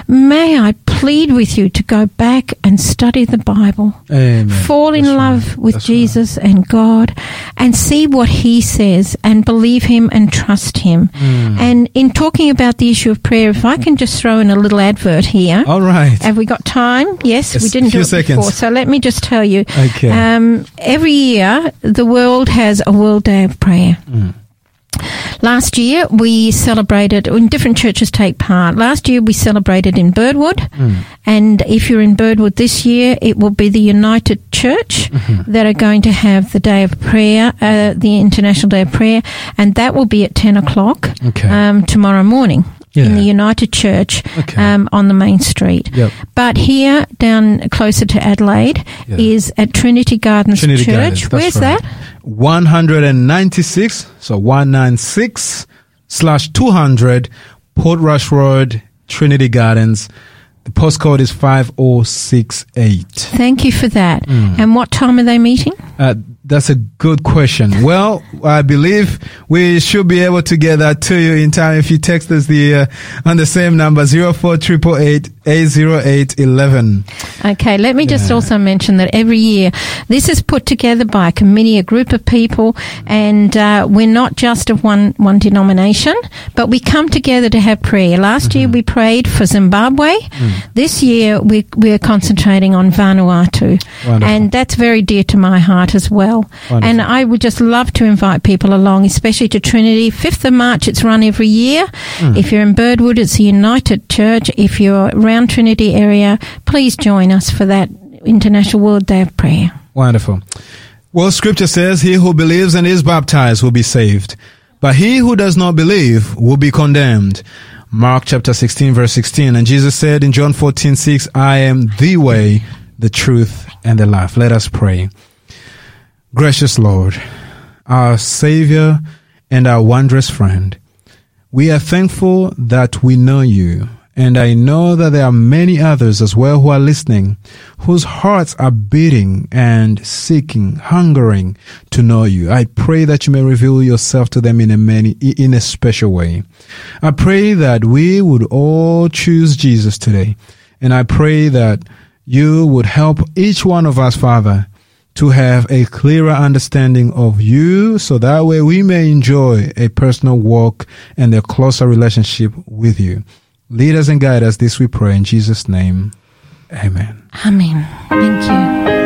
may I plead with you to go back and study the Bible. Amen. Fall in That's love right. with That's Jesus and God and see what He says and believe Him and trust Him. Hmm. And in talking about the issue of prayer, if I can just throw in a little advert here. All right. Have we got time? Yes, Yes, we didn't do it seconds. before. So let me just tell you. Okay. Um, every year, the world has a World Day of Prayer. Mm. Last year, we celebrated, and different churches take part. Last year, we celebrated in Birdwood. Mm. And if you're in Birdwood this year, it will be the United Church Mm-hmm. that are going to have the Day of Prayer, uh, the International Day of Prayer. And that will be at 10 o'clock Okay. um, tomorrow morning. In the United Church Okay. um, on the main street. Yep. But here, down closer to Adelaide, Yeah. is at Trinity Gardens Trinity Church. Gardens, Where's right. that? 196, so 196 slash 200 Portrush Road, Trinity Gardens. The postcode is 5068. Thank you for that. Mm. And what time are they meeting? Uh, that's a good question. Well, I believe we should be able to get that to you in time if you text us the uh, on the same number zero four triple eight eight zero eight eleven. Okay, let me just Yeah. also mention that every year this is put together by a committee, a group of people, and uh, we're not just of one one denomination, but we come together to have prayer. Last Mm-hmm. year we prayed for Zimbabwe. Mm. This year we we're concentrating on Vanuatu, Wonderful. and that's very dear to my heart as well. Wonderful. And I would just love to invite people along, especially to Trinity. Fifth of March, it's run every year. Mm. If you're in Birdwood, it's a United Church. If you're around Trinity area, please join us for that International World Day of Prayer. Wonderful. Well, scripture says, he who believes and is baptized will be saved, but he who does not believe will be condemned. Mark chapter 16 verse 16. And Jesus said in John 14, 6, I am the way, the truth, and the life. Let us pray. Gracious Lord, our Savior and our wondrous friend, we are thankful that we know you. And I know that there are many others as well who are listening, whose hearts are beating and seeking, hungering to know you. I pray that you may reveal yourself to them in a many, in a special way. I pray that we would all choose Jesus today. And I pray that you would help each one of us, Father, to have a clearer understanding of you so that way we may enjoy a personal walk and a closer relationship with you. Lead us and guide us this we pray in Jesus' name. Amen. Amen. Thank you.